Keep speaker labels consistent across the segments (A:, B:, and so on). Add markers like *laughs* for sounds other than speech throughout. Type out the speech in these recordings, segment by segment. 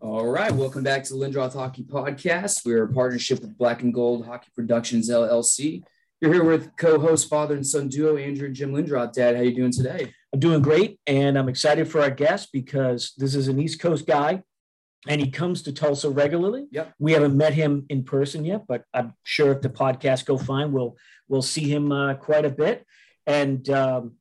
A: All right, welcome back to the Lindroth Hockey Podcast. We're a partnership with Black and Gold Hockey Productions LLC. You're here with co-host, father and son duo Andrew and Jim Lindroth. Dad, how are you doing today?
B: I'm doing great, and I'm excited for our guest because this is an East Coast guy, and he comes to Tulsa regularly.
A: Yep.
B: We haven't met him in person yet, but I'm sure if the podcast go fine, we'll we'll see him uh, quite a bit. And um,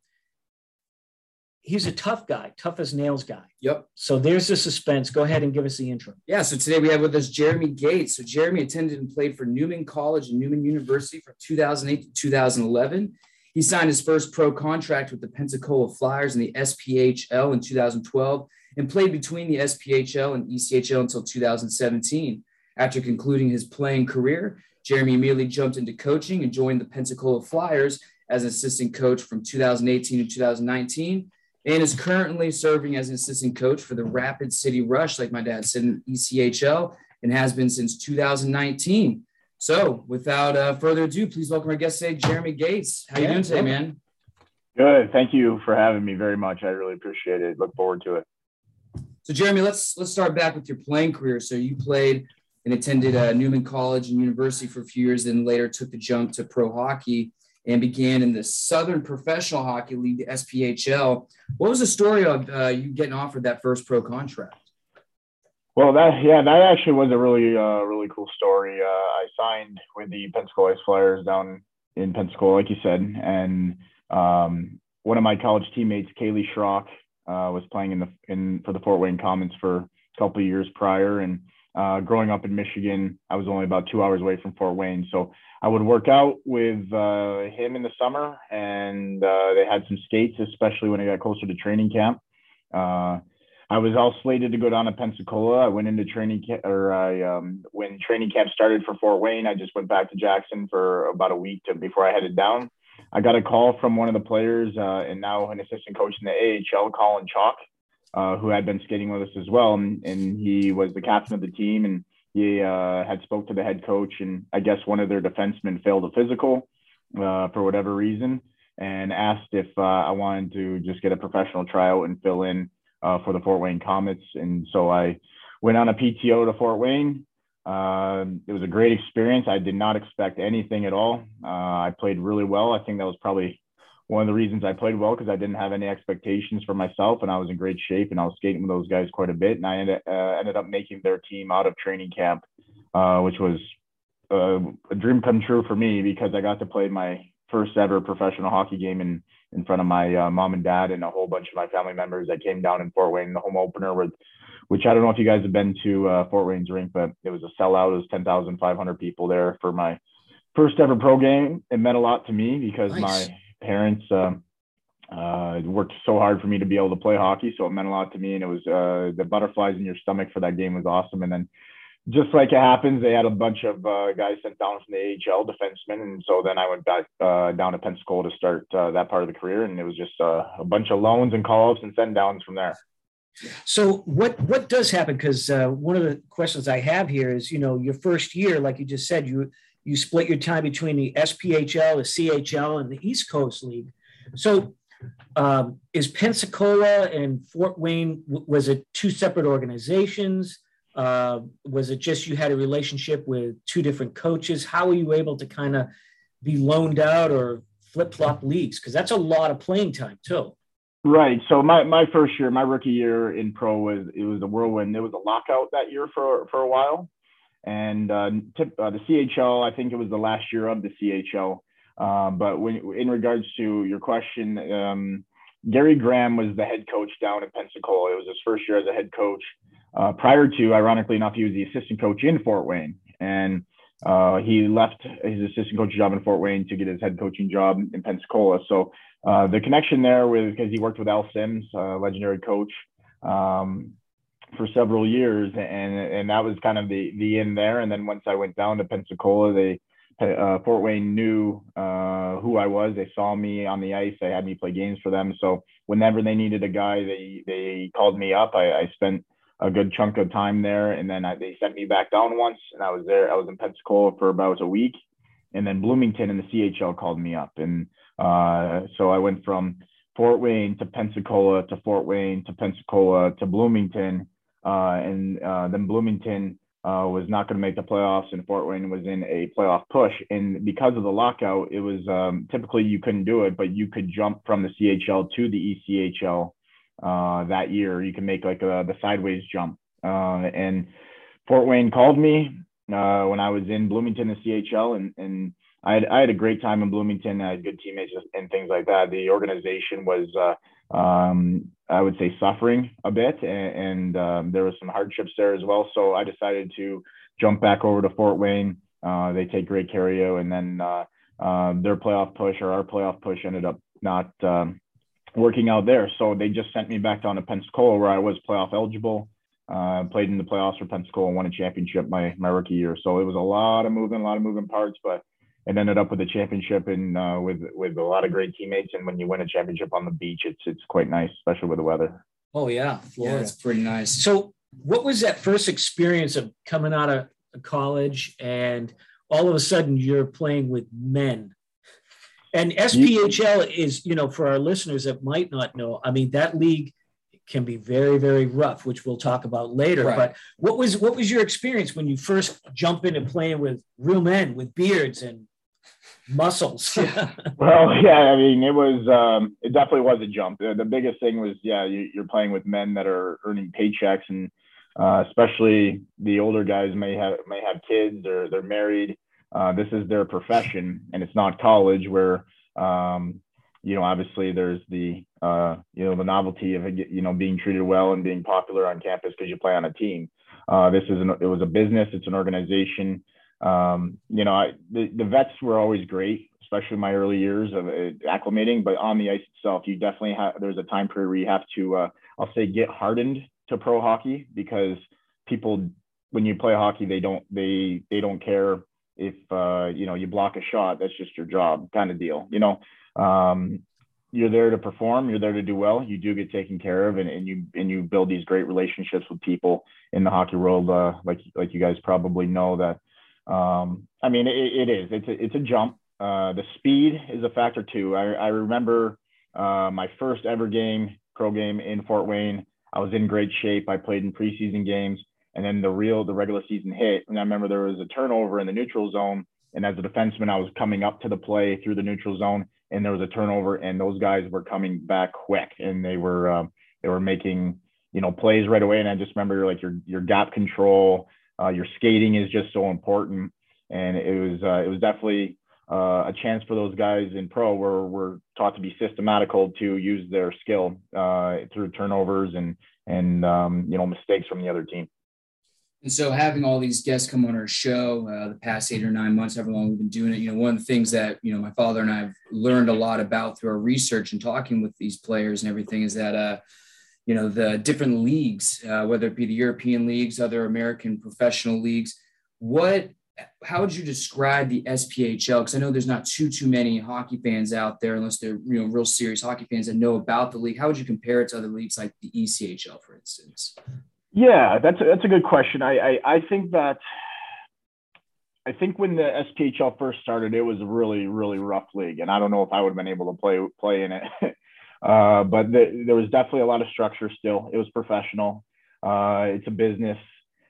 B: he's a tough guy, tough as nails guy.
A: Yep.
B: So there's the suspense. Go ahead and give us the intro.
A: Yeah, so today we have with us Jeremy Gates. So Jeremy attended and played for Neumann College and Neumann University from 2008 to 2011. He signed his first pro contract with the Pensacola Flyers in the SPHL in 2012 and played between the SPHL and ECHL until 2017. After concluding his playing career, Jeremy immediately jumped into coaching and joined the Pensacola Flyers as an assistant coach from 2018 to 2019 and is currently serving as an assistant coach for the Rapid City Rush, like my dad said, in ECHL, and has been since 2019. So, without uh, further ado, please welcome our guest today, Jeremy Gates. How yeah, you doing today, man?
C: Good. Thank you for having me very much. I really appreciate it. Look forward to it.
A: So, Jeremy, let's let's start back with your playing career. So, you played and attended uh, Neumann College and University for a few years, then later took the jump to pro hockey and began in the Southern Professional Hockey League, the SPHL. What was the story of uh, you getting offered that first pro contract?
C: Well, that yeah, that actually was a really uh, really cool story. Uh, I signed with the Pensacola Ice Flyers down in Pensacola, like you said, and um, one of my college teammates, Kaleigh Schrock, uh, was playing in the in for the Fort Wayne Komets for a couple years prior, and uh, growing up in Michigan, I was only about two hours away from Fort Wayne, so I would work out with uh, him in the summer, and uh, they had some skates, especially when I got closer to training camp. Uh, I was all slated to go down to Pensacola. I went into training camp, or I um, when training camp started for Fort Wayne, I just went back to Jackson for about a week to, before I headed down. I got a call from one of the players, uh, and now an assistant coach in the AHL, Colin Chaulk, uh, who had been skating with us as well, and, and he was the captain of the team and he uh, had spoke to the head coach, and I guess one of their defensemen failed a physical uh, for whatever reason, and asked if uh, I wanted to just get a professional tryout and fill in uh, for the Fort Wayne Komets. And so I went on a PTO to Fort Wayne. Uh, it was a great experience. I did not expect anything at all. Uh, I played really well. I think that was probably one of the reasons I played well because I didn't have any expectations for myself and I was in great shape and I was skating with those guys quite a bit. And I ended, uh, ended up making their team out of training camp, uh, which was uh, a dream come true for me because I got to play my first ever professional hockey game in, in front of my uh, mom and dad and a whole bunch of my family members that came down in Fort Wayne, the home opener with, which I don't know if you guys have been to uh, Fort Wayne's rink, but it was a sellout. It was 10,500 people there for my first ever pro game. It meant a lot to me because nice. my parents um, uh, worked so hard for me to be able to play hockey, so it meant a lot to me. And it was uh, the butterflies in your stomach for that game was awesome. And then, just like it happens, they had a bunch of uh, guys sent down from the AHL defensemen, and so then I went back uh, down to Pensacola to start uh, that part of the career, and it was just uh, a bunch of loans and call-ups and send downs from there.
B: So what what does happen? Because uh, one of the questions I have here is, you know, your first year, like you just said, you you split your time between the SPHL, the CHL, and the East Coast League. So, um, is Pensacola and Fort Wayne was it two separate organizations? Uh, was it just you had a relationship with two different coaches? How were you able to kind of be loaned out or flip flop leagues? Because that's a lot of playing time too.
C: Right. So my, my first year, my rookie year in pro was it was a whirlwind. There was a lockout that year for for a while, and uh, tip, uh, the CHL, I think it was the last year of the CHL. Uh, but when, in regards to your question, um, Gary Graham was the head coach down in Pensacola. It was his first year as a head coach. Uh, prior to, ironically enough, he was the assistant coach in Fort Wayne, and uh, he left his assistant coach job in Fort Wayne to get his head coaching job in Pensacola. So uh, the connection there with because he worked with Al Sims, legendary coach. Um, for several years, and and that was kind of the the in there. And then once I went down to Pensacola, they uh, Fort Wayne knew uh, who I was. They saw me on the ice. They had me play games for them. So whenever they needed a guy, they they called me up. I, I spent a good chunk of time there, and then I, they sent me back down once, and I was there. I was in Pensacola for about a week, and then Bloomington and the CHL called me up, and uh, so I went from Fort Wayne to Pensacola to Fort Wayne to Pensacola to Bloomington and uh, then Bloomington uh, was not going to make the playoffs, and Fort Wayne was in a playoff push. And because of the lockout, it was um, typically you couldn't do it, but you could jump from the CHL to the ECHL uh, that year. You can make like a, the sideways jump. Uh, and Fort Wayne called me uh, when I was in Bloomington, the CHL, and and I had, I had a great time in Bloomington. I had good teammates and things like that. The organization was, uh, um, I would say, suffering a bit, and, and um, there was some hardships there as well. So I decided to jump back over to Fort Wayne. Uh, they take great care of you, and then uh, uh, their playoff push or our playoff push ended up not um, working out there. So they just sent me back down to Pensacola, where I was playoff eligible. Uh, played in the playoffs for Pensacola and won a championship my my rookie year. So it was a lot of moving, a lot of moving parts, but and ended up with a championship and uh, with with a lot of great teammates. And when you win a championship on the beach, it's it's quite nice, especially with the weather.
B: Oh yeah,
A: Florida. yeah, it's pretty nice.
B: So, what was that first experience of coming out of college and all of a sudden you're playing with men? And SPHL is, you know, for our listeners that might not know, I mean, that league can be very, very rough, which we'll talk about later. Right. But what was what was your experience when you first jump into playing with real men with beards and muscles. *laughs* *laughs*
C: well, yeah, I mean, it was, um, it definitely was a jump. The, the biggest thing was, yeah, you, are playing with men that are earning paychecks, and uh, especially the older guys may have may have kids or they're married. Uh, this is their profession, and it's not college where, um, you know, obviously there's the, uh, you know, the novelty of you know being treated well and being popular on campus because you play on a team. Uh, this is an, it was a business. It's an organization um, you know, I, the, the vets were always great, especially my early years of uh, acclimating, but on the ice itself, you definitely have, there's a time period where you have to, uh, I'll say get hardened to pro hockey because people, when you play hockey, they don't, they, they don't care if, uh, you know, you block a shot, that's just your job kind of deal, you know? Um, you're there to perform you're there to do well you do get taken care of and, and you and you build these great relationships with people in the hockey world uh, like like you guys probably know that um, I mean, it, it is. It's a, it's a jump. Uh, the speed is a factor too. I, I remember uh, my first ever game, pro game in Fort Wayne. I was in great shape. I played in preseason games, and then the real the regular season hit. And I remember there was a turnover in the neutral zone. And as a defenseman, I was coming up to the play through the neutral zone, and there was a turnover, and those guys were coming back quick, and they were uh, they were making you know plays right away. And I just remember like your your gap control, uh, your skating is just so important, and it was uh, it was definitely uh, a chance for those guys in pro where we're taught to be systematical to use their skill uh, through turnovers and and um, you know mistakes from the other team.
A: And so, having all these guests come on our show uh, the past eight or nine months, however long we've been doing it, you know, one of the things that you know my father and I have learned a lot about through our research and talking with these players and everything is that uh, you know the different leagues uh, whether it be the european leagues other american professional leagues. What how would you describe the sphl because i know there's not too too many hockey fans out there unless they're you know real serious hockey fans that know about the league. How would you compare it to other leagues like the echl for instance?
C: Yeah that's a, that's a good question. I, I i think that I think when the SPHL first started, it was a really, really rough league, and I don't know if I would have been able to play play in it Uh, but the, there was definitely a lot of structure still. It was professional. Uh, it's a business.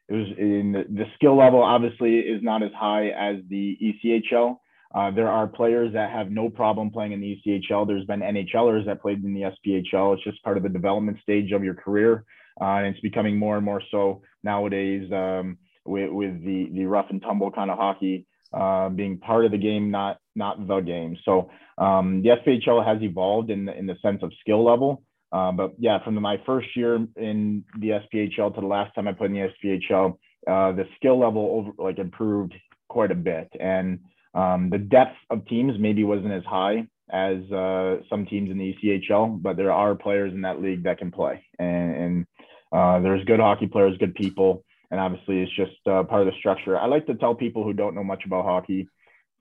C: It was in the, the, skill level, obviously, is not as high as the ECHL. Uh, there are players that have no problem playing in the ECHL. There's been NHLers that played in the SPHL. It's just part of the development stage of your career. Uh, and it's becoming more and more so nowadays um, with, with the, the rough and tumble kind of hockey uh, being part of the game, not not the game. So um, the SPHL has evolved in the, in the sense of skill level. Uh, but yeah, from the, my first year in the SPHL to the last time I played in the SPHL, uh, the skill level over, like improved quite a bit, and um, the depth of teams maybe wasn't as high as uh, some teams in the ECHL, but there are players in that league that can play, and, and uh, there's good hockey players, good people, and obviously it's just uh, part of the structure. I like to tell people who don't know much about hockey,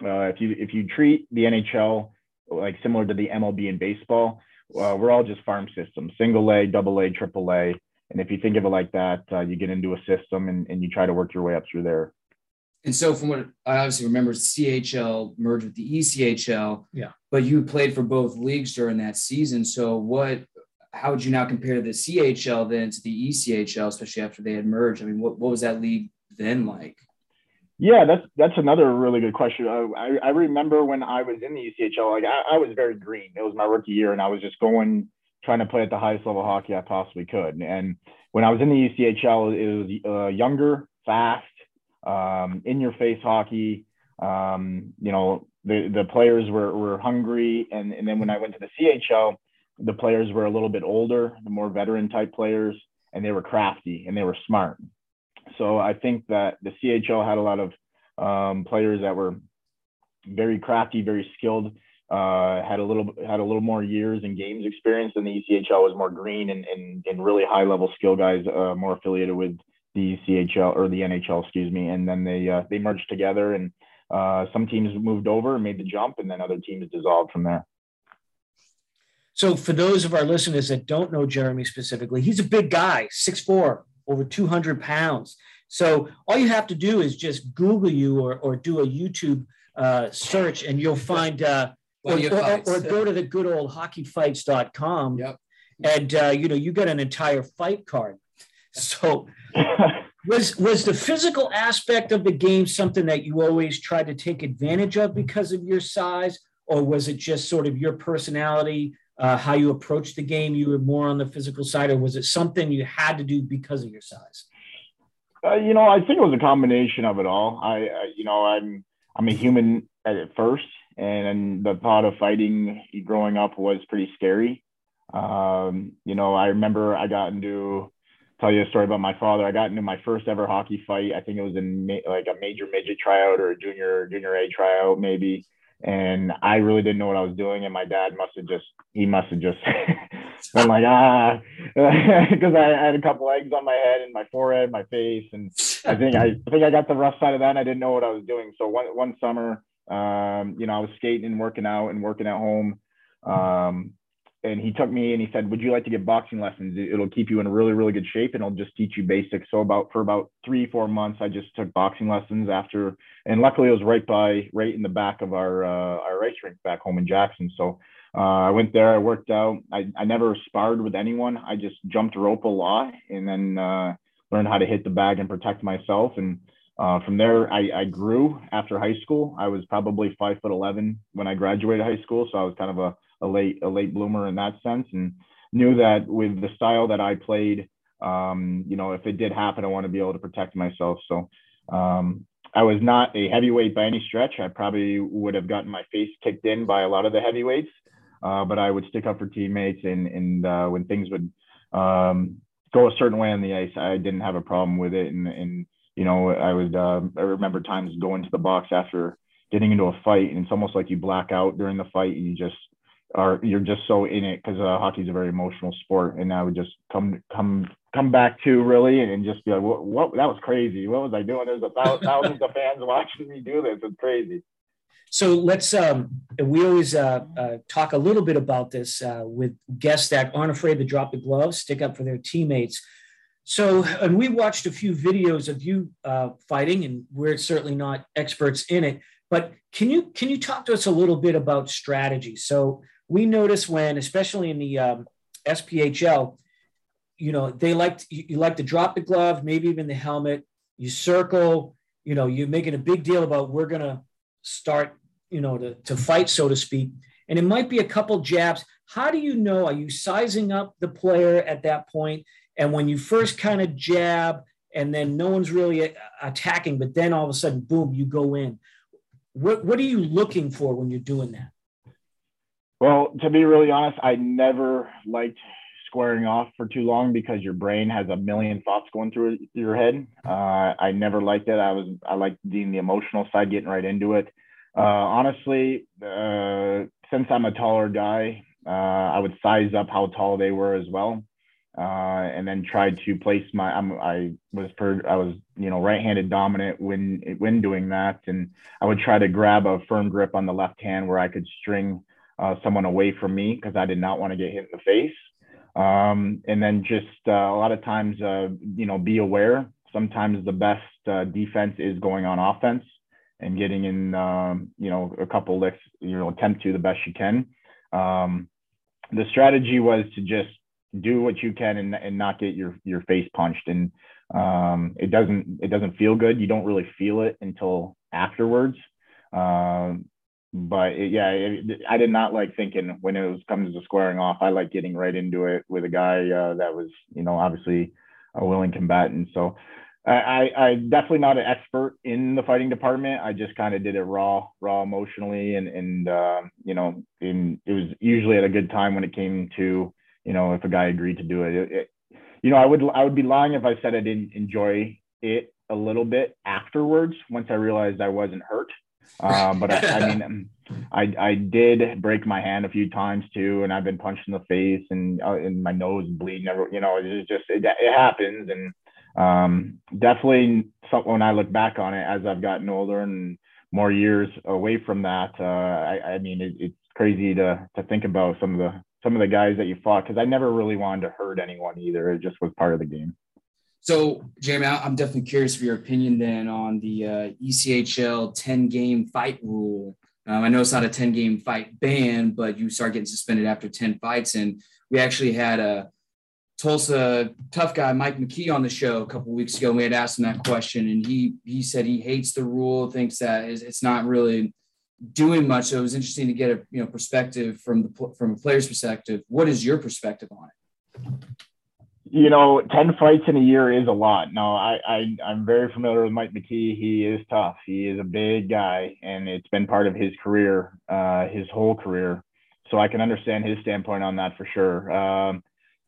C: uh, if you if you treat the NHL like similar to the MLB in baseball, uh, we're all just farm systems, single A, double A, triple A. And if you think of it like that, uh, you get into a system and, and you try to work your way up through there.
A: And so, from what I obviously remember, CHL merged with the ECHL.
B: Yeah.
A: But you played for both leagues during that season. So, what how would you now compare the CHL then to the ECHL, especially after they had merged? I mean, what, what was that league then like?
C: Yeah, that's that's another really good question. I, I remember when I was in the ECHL, like I, I was very green. It was my rookie year, and I was just going trying to play at the highest level hockey I possibly could. And when I was in the ECHL, it was uh, younger, fast, um, in your face hockey. Um, you know, the the players were were hungry, and and then when I went to the CHL, the players were a little bit older, the more veteran type players, and they were crafty and they were smart. So I think that the CHL had a lot of um, players that were very crafty, very skilled, uh, had a little had a little more years and games experience than the ECHL was more green and, and, and really high level skill guys uh, more affiliated with the CHL or the NHL, excuse me. And then they uh, they merged together and uh, some teams moved over and made the jump, and then other teams dissolved from there.
B: So, for those of our listeners that don't know Jeremy specifically, he's a big guy, 6'4, over 200 pounds. So all you have to do is just Google you or, or do a YouTube uh, search and you'll find, uh, or, or, or, go to the good old hockeyfights.com.
A: Yep.
B: And, uh, you know, you got an entire fight card. So *laughs* was, was the physical aspect of the game something that you always tried to take advantage of because of your size? Or was it just sort of your personality, uh, how you approached the game? You were more on the physical side, or was it something you had to do because of your size?
C: Uh, you know, I think it was a combination of it all. I, I you know, I'm I'm a human at first, and the thought of fighting growing up was pretty scary. Um, you know, I remember I got into tell you a story about my father. I got into my first ever hockey fight. I think it was in ma- like a major midget tryout or a junior junior A tryout maybe and I really didn't know what I was doing. And my dad must have just he must have just *laughs* been like ah *laughs* because I, had a couple eggs on my head and my forehead, my face, and I think I, I think I got the rough side of that. and I didn't know what I was doing. So one one summer, um, you know, I was skating and working out and working at home. Um, and he took me and he said, "Would you like to get boxing lessons? It'll keep you in really, really good shape, and it'll just teach you basics." So about for about three, four months, I just took boxing lessons after, and luckily it was right by, right in the back of our uh, our race rink back home in Jackson. So uh, I went there, I worked out. I, I never sparred with anyone. I just jumped rope a lot, and then uh, learned how to hit the bag and protect myself. And uh, from there, I, I grew after high school. I was probably five foot eleven when I graduated high school, so I was kind of a a late a late bloomer in that sense, and knew that with the style that I played, um, you know, if it did happen, I want to be able to protect myself. So um, I was not a heavyweight by any stretch. I probably would have gotten my face kicked in by a lot of the heavyweights, uh, but I would stick up for teammates, and and uh, when things would um, go a certain way on the ice, I didn't have a problem with it, and and you know, I would uh, I remember times going to the box after getting into a fight, and it's almost like you black out during the fight, and you just are you're just so in it because uh, hockey is a very emotional sport, and I would just come come come back to really and, and just be like, what, what that was crazy. What was I doing? There's a thousand, *laughs* thousands of fans watching me do this. It's crazy.
B: So let's um, we always uh, uh, talk a little bit about this uh, with guests that aren't afraid to drop the gloves, stick up for their teammates. So, and we watched a few videos of you uh, fighting, and we're certainly not experts in it. But can you can you talk to us a little bit about strategy? So, we notice when, especially in the um, SPHL, you know, they like to, you like to drop the glove, maybe even the helmet. You circle, you know, you're making a big deal about we're gonna start, you know, to, to fight, so to speak. And it might be a couple jabs. How do you know? Are you sizing up the player at that point? And when you first kind of jab, and then no one's really attacking, but then all of a sudden, boom, you go in. What, what are you looking for when you're doing that?
C: Well, to be really honest, I never liked squaring off for too long because your brain has a million thoughts going through your head. Uh, I never liked it. I was I liked being the emotional side, getting right into it. Uh, honestly, uh, since I'm a taller guy, uh, I would size up how tall they were as well, uh, and then try to place my. I'm, I was per, I was you know right-handed dominant when when doing that, and I would try to grab a firm grip on the left hand where I could string uh, someone away from me because I did not want to get hit in the face. Um, and then just uh, a lot of times, uh, you know, be aware. Sometimes the best uh, defense is going on offense and getting in, um, you know, a couple licks, you know, attempt to the best you can. Um, the strategy was to just do what you can and, and not get your your face punched and um, it doesn't it doesn't feel good you don't really feel it until afterwards um, but it, yeah it, i did not like thinking when it was comes to squaring off i like getting right into it with a guy uh, that was you know obviously a willing combatant so I, I definitely not an expert in the fighting department. I just kind of did it raw, raw emotionally, and and uh, you know, in it was usually at a good time when it came to you know if a guy agreed to do it. it, it you know, I would I would be lying if I said I didn't enjoy it a little bit afterwards once I realized I wasn't hurt. Um, but I, I, mean, *laughs* I I did break my hand a few times too, and I've been punched in the face and uh, and my nose bleeding. You know, it's just it, it happens and um, definitely something when I look back on it as I've gotten older and more years away from that. Uh, I, I, mean, it, it's crazy to to think about some of the some of the guys that you fought because I never really wanted to hurt anyone either. It just was part of the game.
A: So, Jamie, I'm definitely curious for your opinion then on the uh, ECHL 10 game fight rule. Um, I know it's not a 10 game fight ban, but you start getting suspended after 10 fights. And we actually had a Tulsa tough guy Mike McKee on the show a couple weeks ago. We had asked him that question, and he he said he hates the rule, thinks that it's not really doing much. So it was interesting to get a you know perspective from the from a player's perspective. What is your perspective on it?
C: You know, ten fights in a year is a lot. No, I, I I'm very familiar with Mike McKee. He is tough. He is a big guy, and it's been part of his career, uh, his whole career. So I can understand his standpoint on that for sure. Um,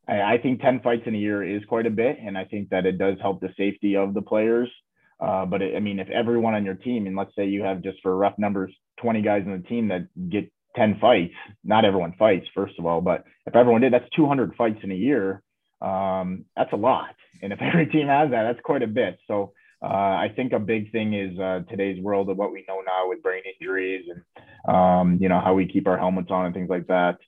C: I, I think 10 fights in a year is quite a bit. And I think that it does help the safety of the players. Uh, but it, I mean, if everyone on your team, and let's say you have just for rough numbers, 20 guys in the team that get 10 fights, not everyone fights, first of all, but if everyone did, that's 200 fights in a year. Um, that's a lot. And if *laughs* every team has that, that's quite a bit. So uh, I think a big thing is uh, today's world of what we know now with brain injuries and, um, you know, how we keep our helmets on and things like that.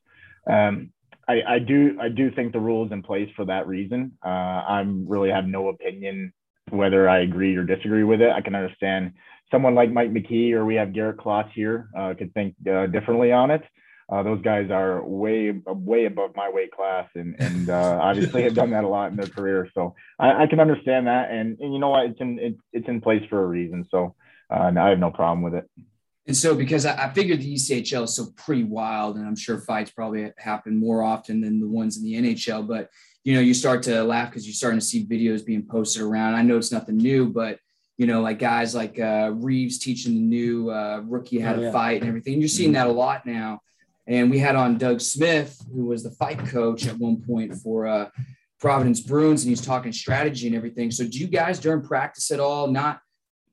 C: Um, I, I do I do think the rule is in place for that reason. Uh, I'm really have no opinion whether I agree or disagree with it. I can understand someone like Mike McKee or we have Garrett Klotz here uh, could think uh, differently on it. Uh, those guys are way way above my weight class and and uh, obviously have done that a lot in their career. So I, I can understand that and, and you know what it's in it, it's in place for a reason. So uh, I have no problem with it.
A: And so, because I, I figured the ECHL is so pretty wild, and I'm sure fights probably happen more often than the ones in the NHL. But you know, you start to laugh because you're starting to see videos being posted around. I know it's nothing new, but you know, like guys like uh, Reaves teaching the new uh, rookie how oh, to yeah. fight and everything. You're seeing that a lot now. And we had on Doug Smith, who was the fight coach at one point for uh, Providence Bruins, and he's talking strategy and everything. So, do you guys during practice at all not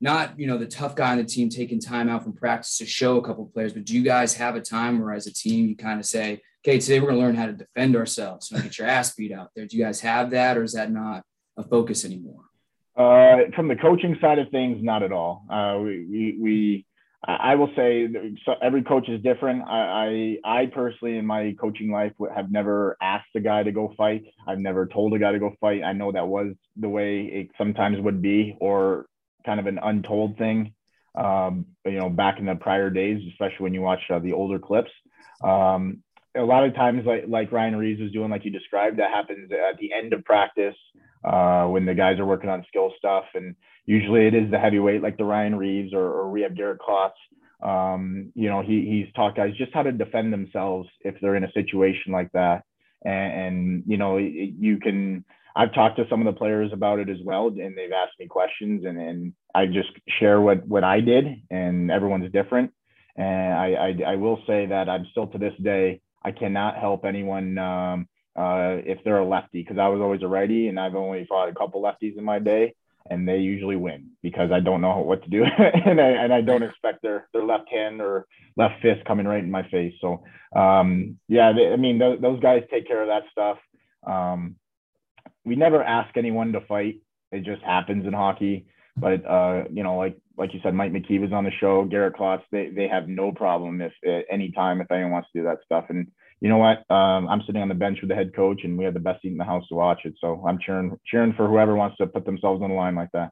A: not you know the tough guy on the team taking time out from practice to show a couple players, but do you guys have a time where as a team you kind of say, okay, today we're going to learn how to defend ourselves, not get your ass beat out there. Do you guys have that, or is that not a focus anymore?
C: Uh, from the coaching side of things, not at all. Uh, we, we, we, I will say so every coach is different. I, I, I personally in my coaching life have never asked a guy to go fight. I've never told a guy to go fight. I know that was the way it sometimes would be, or kind of an untold thing. Um, you know, back in the prior days, especially when you watch uh, the older clips. Um, a lot of times, like like Ryan Reaves was doing, like you described, that happens at the end of practice uh, when the guys are working on skill stuff, and usually it is the heavyweight, like the Ryan Reaves or, or we have Garrett Klotz. Um, you know, he he's taught guys just how to defend themselves if they're in a situation like that, and, and you know, you can I've talked to some of the players about it as well, and they've asked me questions, and, and I just share what what I did, and everyone's different. And I, I, I will say that I'm still to this day I cannot help anyone um, uh, if they're a lefty because I was always a righty, and I've only fought a couple lefties in my day, and they usually win because I don't know *laughs* what to do, and I and I don't expect their their left hand or left fist coming right in my face. So um, yeah, they, I mean th- those guys take care of that stuff. Um, we never ask anyone to fight. It just happens in hockey. But uh, you know, like like you said, Mike McKee was on the show, Garrett Klotz. They they have no problem if at any time if anyone wants to do that stuff. And you know what? Um, I'm sitting on the bench with the head coach, and we have the best seat in the house to watch it. So I'm cheering cheering for whoever wants to put themselves on the line like that.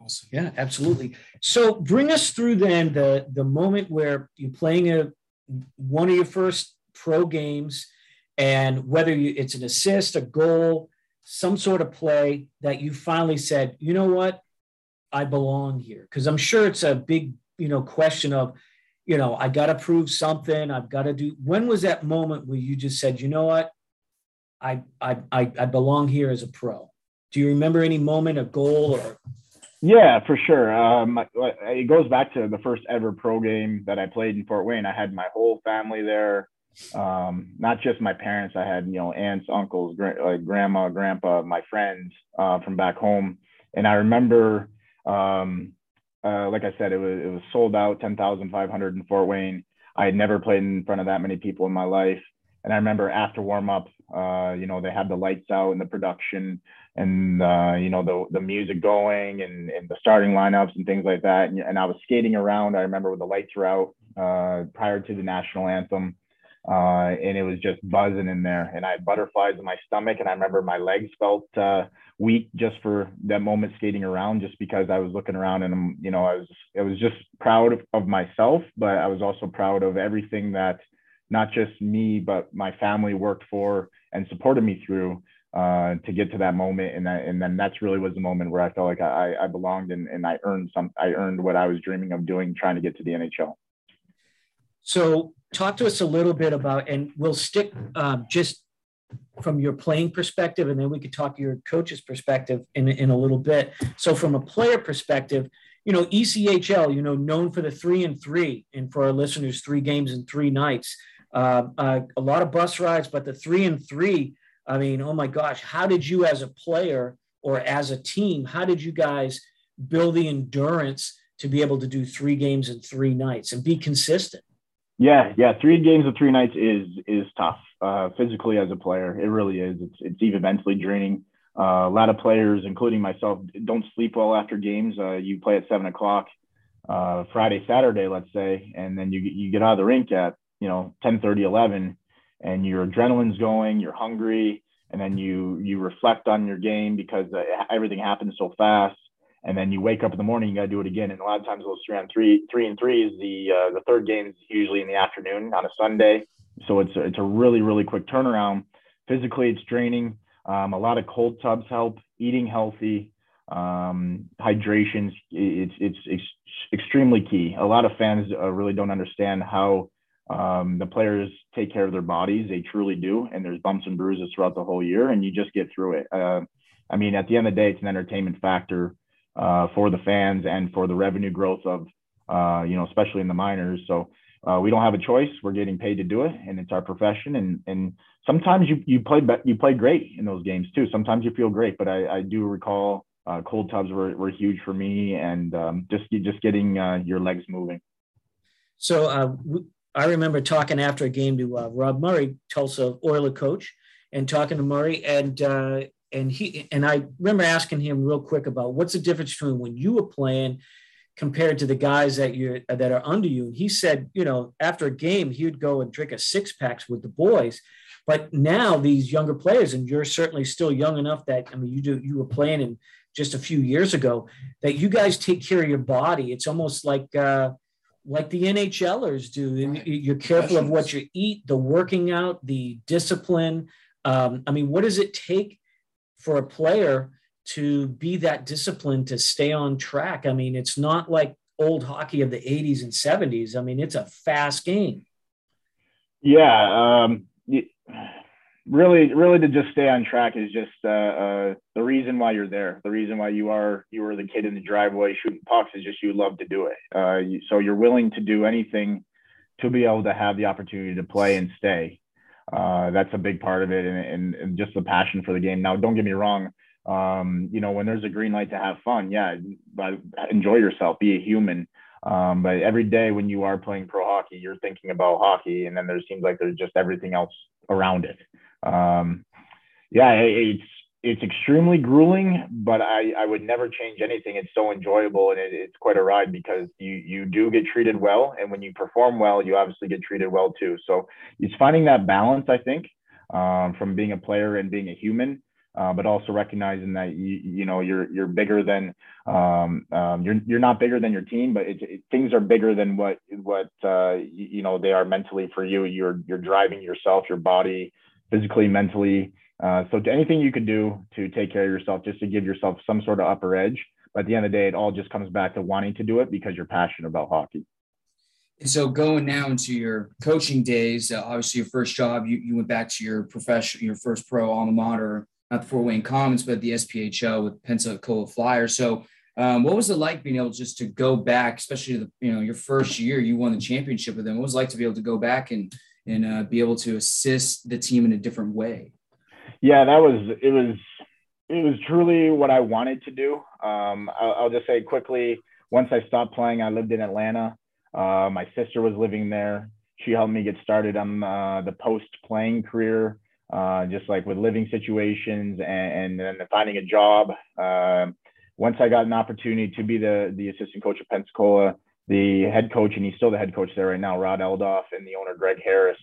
B: Awesome. Yeah, absolutely. So bring us through then the the moment where you're playing a one of your first pro games and whether you, it's an assist, a goal, some sort of play that you finally said, you know what, I belong here? Because I'm sure it's a big, you know, question of, you know, I got to prove something. I've got to do. When was that moment where you just said, you know what, I I I, I belong here as a pro? Do you remember any moment, a goal, or?
C: Yeah, for sure. Um, it goes back to the first ever pro game that I played in Fort Wayne. I had my whole family there um, not just my parents. I had you know aunts, uncles, like grandma, grandpa, my friends uh, from back home, and I remember, um, uh, like I said, it was it was sold out, ten thousand five hundred in Fort Wayne. I had never played in front of that many people in my life, and I remember after warm up, uh, you know, they had the lights out and the production, and uh, you know the the music going and and the starting lineups and things like that, and, and I was skating around. I remember with the lights were out uh, prior to the national anthem uh, and it was just buzzing in there. And I had butterflies in my stomach, and I remember my legs felt uh, weak just for that moment skating around, just because I was looking around and you know I was I was just proud of, of myself, but I was also proud of everything that not just me but my family worked for and supported me through uh, to get to that moment. And that, and then that's really was the moment where I felt like I, I belonged and, and I earned some I earned what I was dreaming of doing, trying to get to the NHL.
B: So talk to us a little bit about, and we'll stick um, just from your playing perspective, and then we could talk your coach's perspective in, in a little bit. So from a player perspective, you know, ECHL, you know, known for the three and three, and for our listeners, three games and three nights. Uh, uh, a lot of bus rides, but the three and three, I mean, oh my gosh, how did you as a player or as a team, how did you guys build the endurance to be able to do three games and three nights and be consistent?
C: Yeah, yeah, three games of three nights is is tough uh, physically as a player. It really is. It's it's even mentally draining. Uh, a lot of players, including myself, don't sleep well after games. Uh, you play at seven o'clock uh, Friday, Saturday, let's say, and then you you get out of the rink at you know 10, 30, 11, and your adrenaline's going, you're hungry, and then you you reflect on your game because uh, everything happens so fast and then you wake up in the morning, you got to do it again. And a lot of times those three on three, three and three is the uh, the third game is usually in the afternoon on a Sunday, so it's a, it's a really really quick turnaround. Physically, it's draining. Um, a lot of cold tubs help. Eating healthy, um, hydration, it's, it's it's extremely key. A lot of fans uh, really don't understand how um, the players take care of their bodies. They truly do, and there's bumps and bruises throughout the whole year, and you just get through it. Uh, I mean, at the end of the day, it's an entertainment factor uh, for the fans and for the revenue growth of, uh, you know, especially in the minors. So uh, we don't have a choice. We're getting paid to do it, and it's our profession. And and sometimes you you play you play great in those games too. Sometimes you feel great, but I, I do recall uh, cold tubs were, were huge for me, and um, just just getting uh, your legs moving.
B: So uh, I remember talking after a game to Rob Murray, Tulsa Oiler coach, and talking to Murray, and and he and I remember asking him real quick about what's the difference between when you were playing compared to the guys that you that are under you. And he said, you know, after a game, he would go and drink a six packs with the boys. But now these younger players, and you're certainly still young enough that I mean, you do you were playing in just a few years ago that you guys take care of your body. It's almost like uh, like the NHLers do. Right. You're careful of what you eat, the working out, the discipline. Um, I mean, what does it take for a player to be that disciplined to stay on track. I mean, it's not like old hockey of the 80s and 70s. I mean, it's a fast game.
C: Yeah. Um, really, really to just stay on track is just uh, uh, the reason why you're there. The reason why you are you were the kid in the driveway shooting pucks is just you love to do it. Uh, you, so you're willing to do anything to be able to have the opportunity to play and stay. Uh, that's a big part of it, and, and, and, just the passion for the game. Now, don't get me wrong. Um, you know, when there's a green light to have fun, yeah, enjoy yourself, be a human. Um, but every day when you are playing pro hockey, you're thinking about hockey, and then there seems like there's just everything else around it. Um, yeah, it's it's extremely grueling, but I, I would never change anything. It's so enjoyable and it, it's quite a ride because you you do get treated well, and when you perform well, you obviously get treated well too. So it's finding that balance, I think, um, from being a player and being a human, uh, but also recognizing that you you know you're you're bigger than um, um, you're you're not bigger than your team, but it, it, things are bigger than what what uh, you, you know they are mentally for you. You're you're driving yourself, your body physically, mentally. Uh, so anything you could do to take care of yourself, just to give yourself some sort of upper edge. But at the end of the day, it all just comes back to wanting to do it because you're passionate about hockey.
A: And so going now into your coaching days, uh, obviously your first job, you, you went back to your profession, your first pro alma mater, not the Fort Wayne Komets, but the SPHL with Pensacola Flyers. So um, what was it like being able just to go back, especially the, you know, your first year, you won the championship with them. What was it like to be able to go back and, and uh, be able to assist the team in a different way?
C: Yeah, that was, it was, it was truly what I wanted to do. Um, I'll, I'll just say quickly, once I stopped playing, I lived in Atlanta. Uh, my sister was living there. She helped me get started on uh, the post playing career, uh, just like with living situations and, and then finding a job. Um, once I got an opportunity to be the, the assistant coach of Pensacola, the head coach, and he's still the head coach there right now, Rod Aldoff, and the owner, Greg Harris,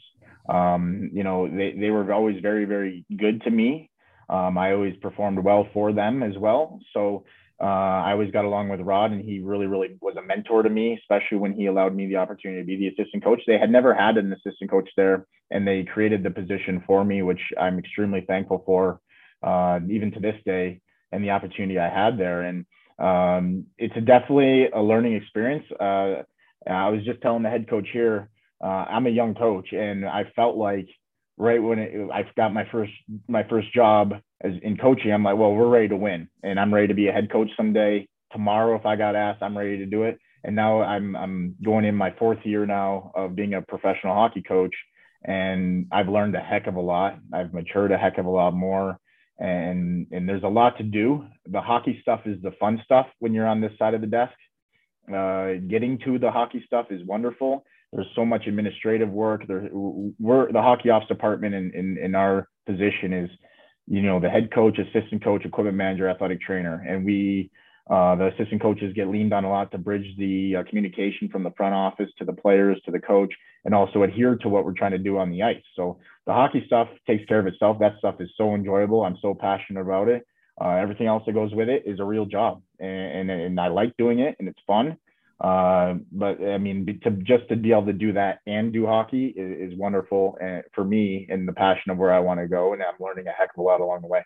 C: um, you know, they, they were always very, very good to me. Um, I always performed well for them as well. So uh, I always got along with Rod, and he really, really was a mentor to me, especially when he allowed me the opportunity to be the assistant coach. They had never had an assistant coach there, and they created the position for me, which I'm extremely thankful for, uh, even to this day, and the opportunity I had there. And um, it's a definitely a learning experience. Uh, I was just telling the head coach here, uh, I'm a young coach, and I felt like right when it, I got my first my first job as in coaching, I'm like, well, we're ready to win, and I'm ready to be a head coach someday. Tomorrow, if I got asked, I'm ready to do it. And now I'm I'm going in my fourth year now of being a professional hockey coach, and I've learned a heck of a lot. I've matured a heck of a lot more, and and there's a lot to do. The hockey stuff is the fun stuff when you're on this side of the desk. Uh, getting to the hockey stuff is wonderful. There's so much administrative work. There, we're the hockey ops department in, in in our position is you know, the head coach, assistant coach, equipment manager, athletic trainer. And we, uh, the assistant coaches get leaned on a lot to bridge the uh, communication from the front office to the players to the coach and also adhere to what we're trying to do on the ice. So the hockey stuff takes care of itself. That stuff is so enjoyable. I'm so passionate about it. Uh, everything else that goes with it is a real job and, and, and I like doing it and it's fun. Uh, but I mean, to just to be able to do that and do hockey is, is wonderful and for me and the passion of where I want to go. And I'm learning a heck of a lot along the way.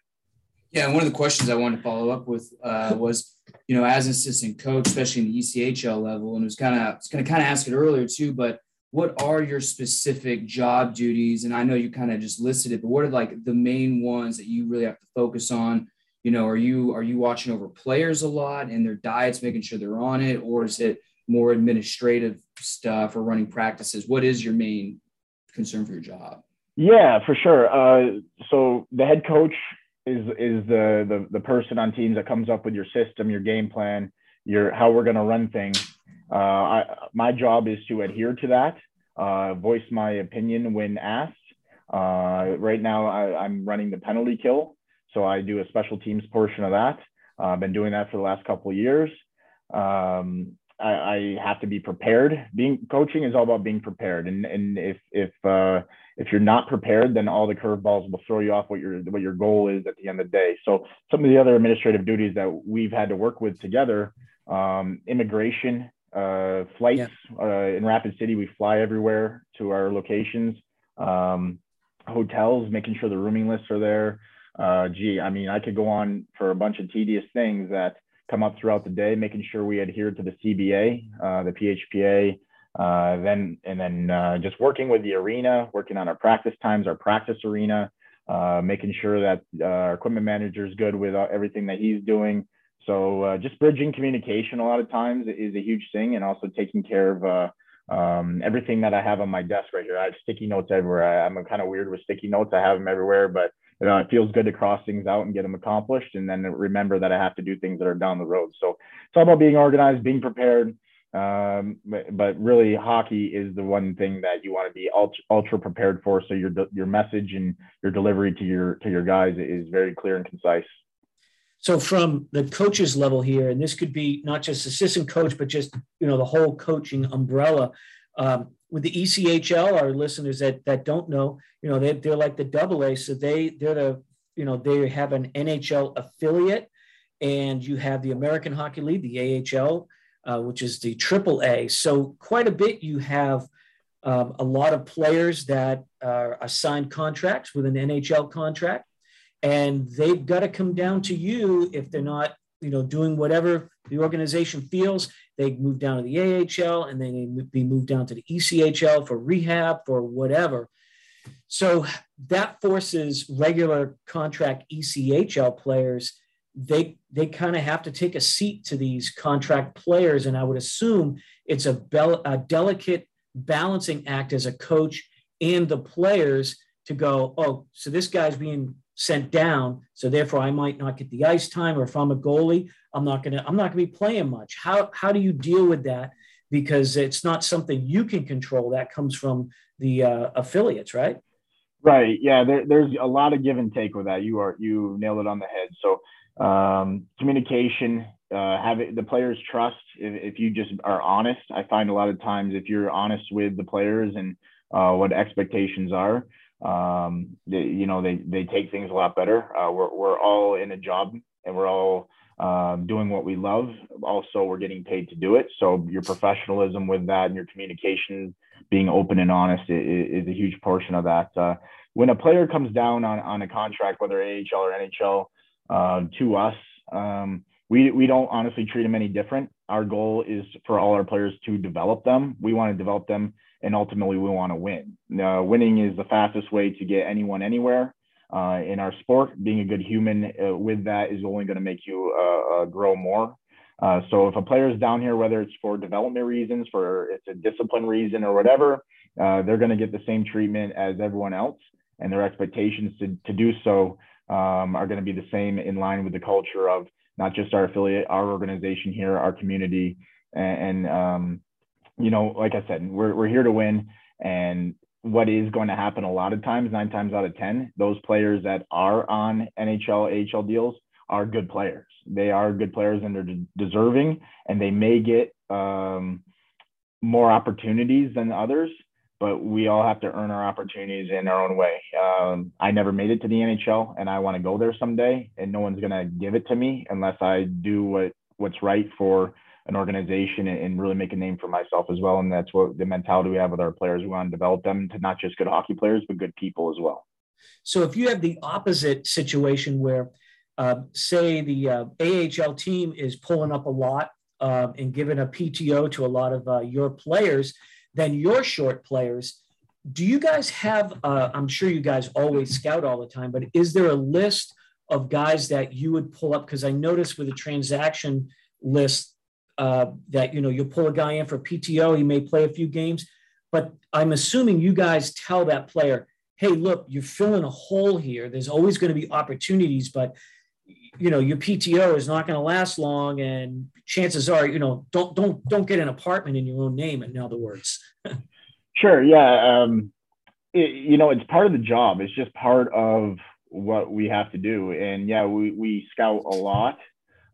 A: Yeah, and one of the questions I wanted to follow up with uh, was, you know, as an assistant coach, especially in the ECHL level, and it was kind of, I was going to kind of ask it earlier too, but what are your specific job duties? And I know you kind of just listed it, but what are like the main ones that you really have to focus on? You know, are you are you watching over players a lot and their diets, making sure they're on it, or is it more administrative stuff or running practices? What is your main concern for your job?
C: Yeah, for sure. Uh, so the head coach is is the, the the person on teams that comes up with your system, your game plan, your how we're going to run things. Uh, I, my job is to adhere to that, uh, voice my opinion when asked. Uh, right now, I, am running the penalty kill, so I do a special teams portion of that. Uh, I've been doing that for the last couple of years. Um, I, I, have to be prepared. Being coaching is all about being prepared, and and if if uh, if you're not prepared, then all the curveballs will throw you off what your what your goal is at the end of the day. So some of the other administrative duties that we've had to work with together, um, immigration, uh, flights yeah. uh, in Rapid City, we fly everywhere to our locations, um, hotels, making sure the rooming lists are there. Uh, gee, I mean, I could go on for a bunch of tedious things that come up throughout the day, making sure we adhere to the CBA, uh, the PHPA, uh, then and then uh, just working with the arena, working on our practice times, our practice arena, uh, making sure that uh, our equipment manager is good with uh, everything that he's doing. So just bridging communication a lot of times is a huge thing, and also taking care of um, everything that I have on my desk right here. I have sticky notes everywhere. I, am kind of weird with sticky notes. I have them everywhere, but it feels good to cross things out and get them accomplished, and then remember that I have to do things that are down the road. So it's all about being organized, being prepared. Um, but, but really, hockey is the one thing that you want to be ultra, ultra prepared for. So your your message and your delivery to your to your guys is very clear and concise.
B: So from the coaches level here, and this could be not just assistant coach, but just you know the whole coaching umbrella. Um, with the ECHL, our listeners that that don't know, you know, they, they're like the double A. So they they're the you know they have an NHL affiliate, and you have the American Hockey League, the AHL, uh, which is the triple A. So quite a bit you have um, a lot of players that are assigned contracts with an NHL contract, and they've got to come down to you if they're not, you know, doing whatever the organization feels. They move down to the AHL and they be moved down to the ECHL for rehab for whatever. So that forces regular contract ECHL players. They they kind of have to take a seat to these contract players, and I would assume it's a, bel- a delicate balancing act as a coach and the players to go, oh, so this guy's being sent down, so therefore I might not get the ice time, or if I'm a goalie, I'm not gonna I'm not gonna be playing much. How how do you deal with that? Because it's not something you can control. That comes from the uh, affiliates, right?
C: Right. Yeah. There, there's a lot of give and take with that. You are you nailed it on the head. So um, communication, uh, have it, the players trust. If, if you just are honest, I find a lot of times if you're honest with the players and uh, what expectations are, um, they, you know, they they take things a lot better. Uh, we're we're all in a job and we're all um, doing what we love. Also, we're getting paid to do it. So your professionalism with that and your communication being open and honest is, is a huge portion of that. Uh, when a player comes down on, on a contract, whether AHL or NHL, uh, to us, um, we, we don't honestly treat them any different. Our goal is for all our players to develop them. We want to develop them, and ultimately, we want to win. Uh, winning is the fastest way to get anyone anywhere. Uh, in our sport, being a good human uh, with that is only going to make you uh, uh, grow more uh, so if a player is down here, whether it's for development reasons, for it's a discipline reason or whatever, uh, they're going to get the same treatment as everyone else, and their expectations to, to do so um, are going to be the same in line with the culture of not just our affiliate, our organization here, our community, and, and um, you know, like I said, we're we're here to win, and what is going to happen a lot of times, nine times out of ten, those players that are on NHL, AHL deals are good players. They are good players and they're de- deserving, and they may get um, more opportunities than others. But we all have to earn our opportunities in our own way. Um, I never made it to the NHL, and I want to go there someday. And no one's gonna give it to me unless I do what what's right for an organization and really make a name for myself as well. And that's what the mentality we have with our players. We want to develop them to not just good hockey players, but good people as well.
B: So if you have the opposite situation where uh, say the uh, AHL team is pulling up a lot uh, and giving a PTO to a lot of uh, your players, then your short players. Do you guys have? Uh, I'm sure you guys always scout all the time, but is there a list of guys that you would pull up? Because I noticed with a transaction list uh, that you know you'll pull a guy in for PTO, he may play a few games, but I'm assuming you guys tell that player, "Hey, look, you're filling a hole here. There's always going to be opportunities, but you know your PTO is not going to last long, and chances are, you know, don't don't don't get an apartment in your own name. In other words. *laughs*
C: sure. Yeah. Um, it, you know, it's part of the job. It's just part of what we have to do. And yeah, we we scout a lot.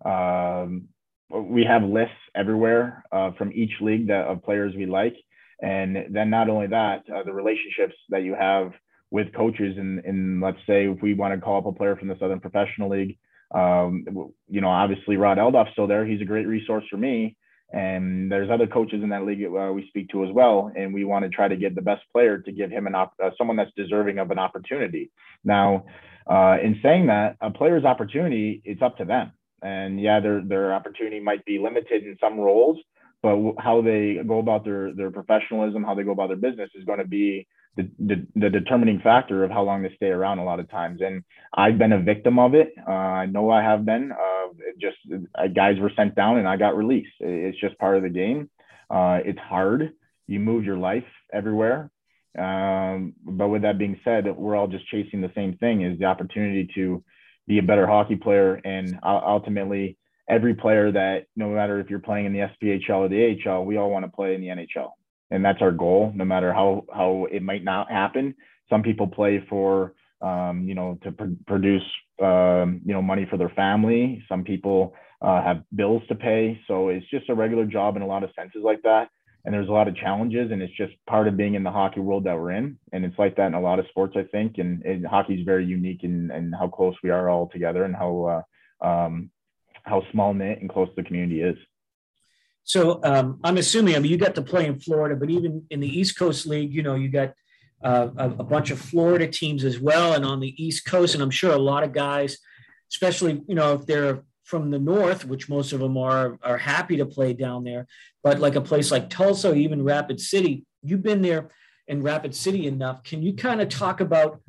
C: Um, we have lists everywhere uh, from each league that of players we like, and then not only that, uh, the relationships that you have with coaches and in, in let's say if we want to call up a player from the Southern Professional League um, you know, obviously Rod Aldoff's still there. He's a great resource for me. And there's other coaches in that league uh, we speak to as well, and we want to try to get the best player to give him an op- uh, someone that's deserving of an opportunity. Now, uh, in saying that, a player's opportunity, it's up to them. And yeah, their their opportunity might be limited in some roles, but how they go about their their professionalism, how they go about their business is going to be the, the, the, determining factor of how long they stay around a lot of times. And I've been a victim of it. Uh, I know I have been. Uh, just uh, guys were sent down and I got released. It's just part of the game. Uh, it's hard. You move your life everywhere. Um, but with that being said, we're all just chasing the same thing: is the opportunity to be a better hockey player, and ultimately, every player that, no matter if you're playing in the SPHL or the AHL, we all want to play in the NHL and that's our goal no matter how how it might not happen. Some people play for um, you know to pr- produce um, you know money for their family. Some people uh, have bills to pay. So it's just a regular job in a lot of senses like that and there's a lot of challenges and it's just part of being in the hockey world that we're in. And it's like that in a lot of sports i think. And, and hockey is very unique in, in how close we are all together and how uh, um, how small knit and close the community is.
B: So um, I'm assuming, I mean, you got to play in Florida, but even in the East Coast League, you know, you got uh, a, a, bunch of Florida teams as well, and on the East Coast, and I'm sure a lot of guys, especially you know if they're from the north, which most of them are, are happy to play down there. But like a place like Tulsa, even Rapid City, you've been there in Rapid City enough. Can you kind of talk about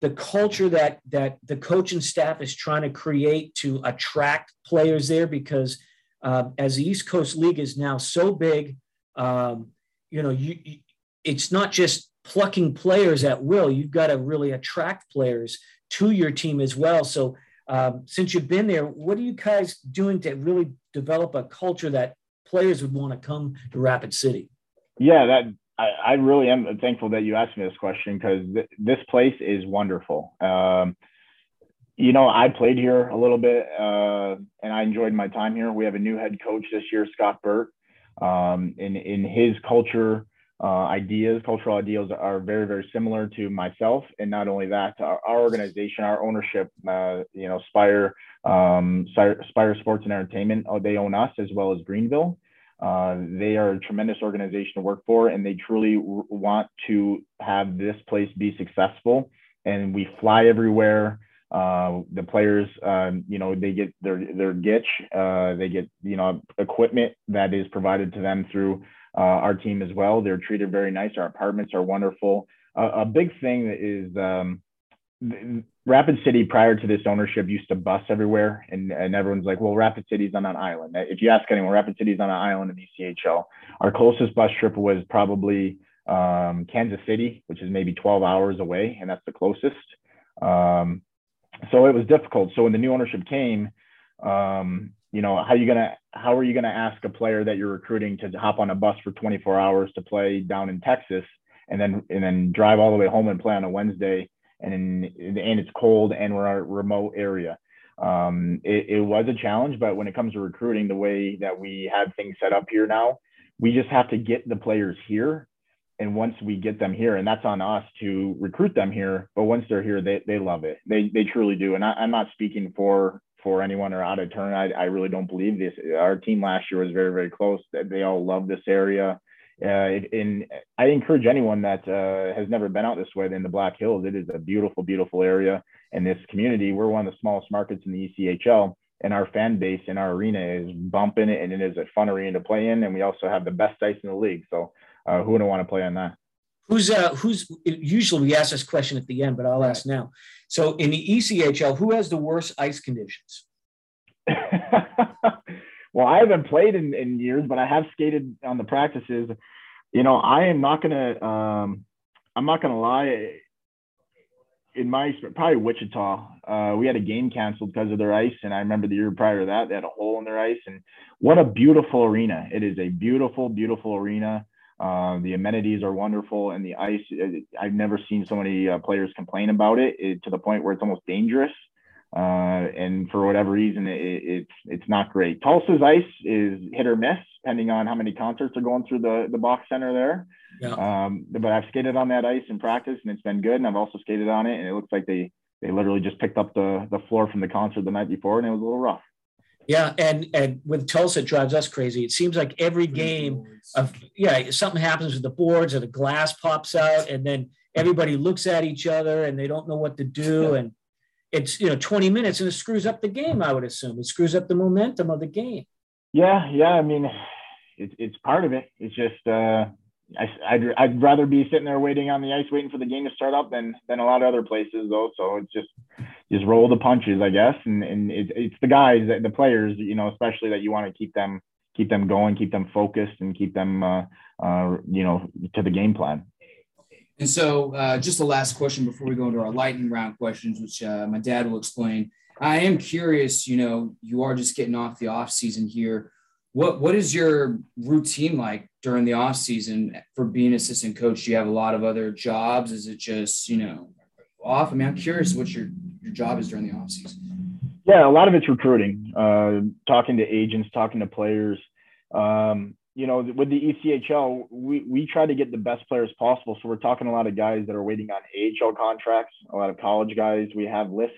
B: the culture that that the coaching staff is trying to create to attract players there? Because uh, as the East Coast League is now so big, um, you know, you, you, it's not just plucking players at will. You've got to really attract players to your team as well. So um, since you've been there, what are you guys doing to really develop a culture that players would want to come to Rapid City?
C: Yeah, that I, I really am thankful that you asked me this question because th- this place is wonderful. Um, you know, I played here a little bit uh, and I enjoyed my time here. We have a new head coach this year, Scott Burt. Um, in in his culture, uh, ideas, cultural ideals are very, very similar to myself. And not only that, our, our organization, our ownership, uh, you know, Spire, um, Spire Sports and Entertainment, oh, they own us as well as Greenville. Uh, they are a tremendous organization to work for, and they truly want to have this place be successful. And we fly everywhere. Uh, the players, um, you know, they get their their gitch, uh, they get you know equipment that is provided to them through uh, our team as well. They're treated very nice. Our apartments are wonderful. a big thing is um, Rapid City prior to this ownership used to bus everywhere, and, and everyone's like, "Well, Rapid City's on an island." If you ask anyone, Rapid City's on an island in ECHL. Our closest bus trip was probably um, Kansas City, which is maybe 12 hours away, and that's the closest. Um, so it was difficult. So when the new ownership came, um, you know, how you gonna how are you gonna ask a player that you're recruiting to hop on a bus for 24 hours to play down in Texas and then and then drive all the way home and play on a Wednesday and and it's cold and we're in a remote area. Um, it, it was a challenge, but when it comes to recruiting, the way that we have things set up here now, we just have to get the players here. And once we get them here and that's on us to recruit them here but once they're here they, they love it. They, they truly do. And I, am not speaking for for anyone or out of turn. I, I really don't believe this. Our team last year was very, very close. They all love this area. Uh, and I encourage anyone that uh, has never been out this way in the Black Hills. It is a beautiful, beautiful area. And this community, we're one of the smallest markets in the ECHL. And our fan base in our arena is bumping it, and it is a fun arena to play in. And we also have the best ice in the league. So uh, who wouldn't want to play on that?
B: Who's uh, who's usually we ask this question at the end, but I'll ask now. So in the ECHL, who has the worst ice conditions? *laughs*
C: well, I haven't played in, in years, but I have skated on the practices. You know, I am not gonna um, I'm not gonna lie. In my probably Wichita, uh, we had a game canceled because of their ice, and I remember the year prior to that they had a hole in their ice. And what a beautiful arena! It is a beautiful, beautiful arena. Uh, the amenities are wonderful, and the ice. Uh, I've never seen so many uh, players complain about it, it, to the point where it's almost dangerous. Uh, and for whatever reason, it, it's it's not great. Tulsa's ice is hit or miss, depending on how many concerts are going through the the BOK Center there. Yeah. Um, but I've skated on that ice in practice, and it's been good. And I've also skated on it, and it looks like they they literally just picked up the the floor from the concert the night before, and it was a little rough.
B: Yeah, and and with Tulsa, it drives us crazy. It seems like every game of yeah, something happens with the boards or the glass pops out, and then everybody looks at each other and they don't know what to do, and it's you know 20 minutes and it screws up the game. I would assume it screws up the momentum of the game.
C: Yeah, yeah. I mean, it's it's part of it. It's just uh, I, would I'd rather be sitting there waiting on the ice, waiting for the game to start up than than a lot of other places though. So it's just just roll the punches, I guess. And and it, it's the guys, the players, you know, especially that you want to keep them keep them going, keep them focused, and keep them, uh, uh, you know, to the game plan.
A: And so, uh, just the last question before we go into our lightning round questions, which uh, my dad will explain. I am curious. You know, you are just getting off the off season here what what is your routine like during the off season for being assistant coach? Do you have a lot of other jobs? Is it just you know off? I mean, I'm curious what your your job is during the off season.
C: Yeah, a lot of it's recruiting, uh, talking to agents, talking to players. Um, you know, with the ECHL, we, we try to get the best players possible. So we're talking a lot of guys that are waiting on AHL contracts, a lot of college guys. We have lists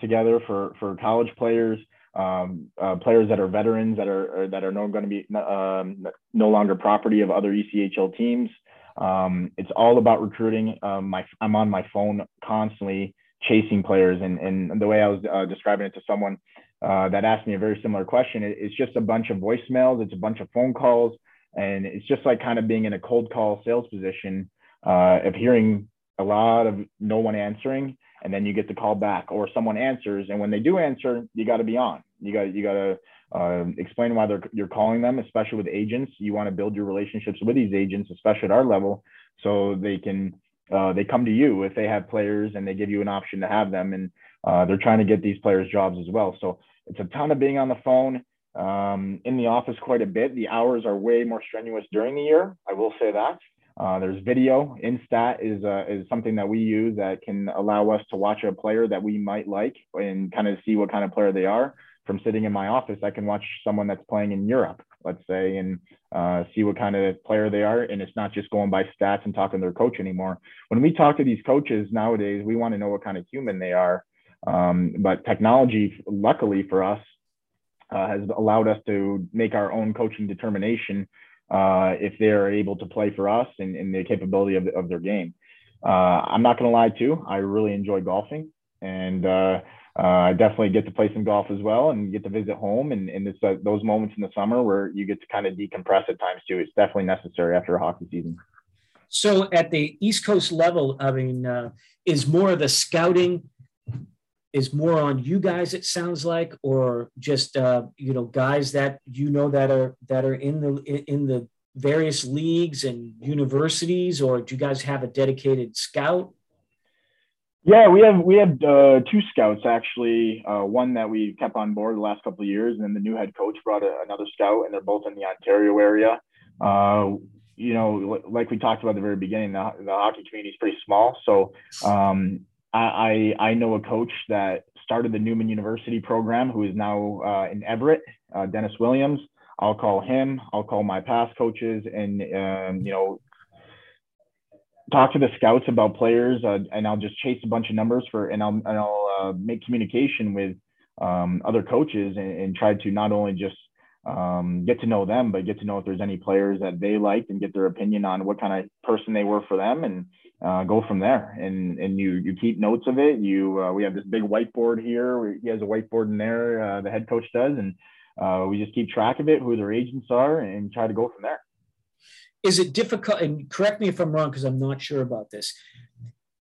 C: together for, for college players um, uh, players that are veterans that are that are no going to be um, no longer property of other ECHL teams. Um, it's all about recruiting. Um, my, I'm on my phone constantly chasing players, and, and the way I was uh, describing it to someone uh, that asked me a very similar question, it, it's just a bunch of voicemails, it's a bunch of phone calls, and it's just like kind of being in a cold call sales position uh, of hearing a lot of no one answering and then you get the call back or someone answers and when they do answer you got to be on. You got you got to uh, explain why they're you're calling them especially with agents. You want to build your relationships with these agents especially at our level so they can uh, they come to you if they have players and they give you an option to have them and uh, they're trying to get these players jobs as well. So it's a ton of being on the phone um, in the office quite a bit. The hours are way more strenuous during the year i will say that uh, there's video. Instat is uh, is something that we use that can allow us to watch a player that we might like and kind of see what kind of player they are. From sitting in my office, I can watch someone that's playing in Europe, let's say, and uh, see what kind of player they are. And it's not just going by stats and talking to their coach anymore. When we talk to these coaches nowadays, we want to know what kind of human they are. Um, but technology, luckily for us, uh, has allowed us to make our own coaching determination uh, if they're able to play for us and, and the capability of, of their game. Uh, I'm not going to lie too. I really enjoy golfing and uh, uh, I definitely get to play some golf as well and get to visit home. And, and it's uh, those moments in the summer where you get to kind of decompress at times too. It's definitely necessary after a hockey season.
B: So at the East Coast level, I mean, uh, is more of the scouting is more on you guys it sounds like or just uh, you know guys that you know that are that are in the in the various leagues and universities or do you guys have a dedicated scout?
C: Yeah we have we have uh, two scouts actually. Uh, one that we kept on board the last couple of years and then the new head coach brought a, another scout and they're both in the ontario area. Uh, you know like we talked about at the very beginning the, the hockey community is pretty small so um, I, I know a coach that started the Neumann University program who is now uh, in Everett, uh, Dennis Williams. I'll call him. I'll call my past coaches, and um, you know, talk to the scouts about players, uh, and I'll just chase a bunch of numbers for, and I'll and I'll uh, make communication with um, other coaches and, and, try to not only just um, get to know them, but get to know if there's any players that they liked and get their opinion on what kind of person they were for them, and uh, go from there. And and you you keep notes of it. You uh, we have this big whiteboard here. He has a whiteboard in there. Uh, the head coach does, and uh, we just keep track of it, who their agents are, and try to go from there.
B: Is it difficult? And correct me if I'm wrong, because I'm not sure about this.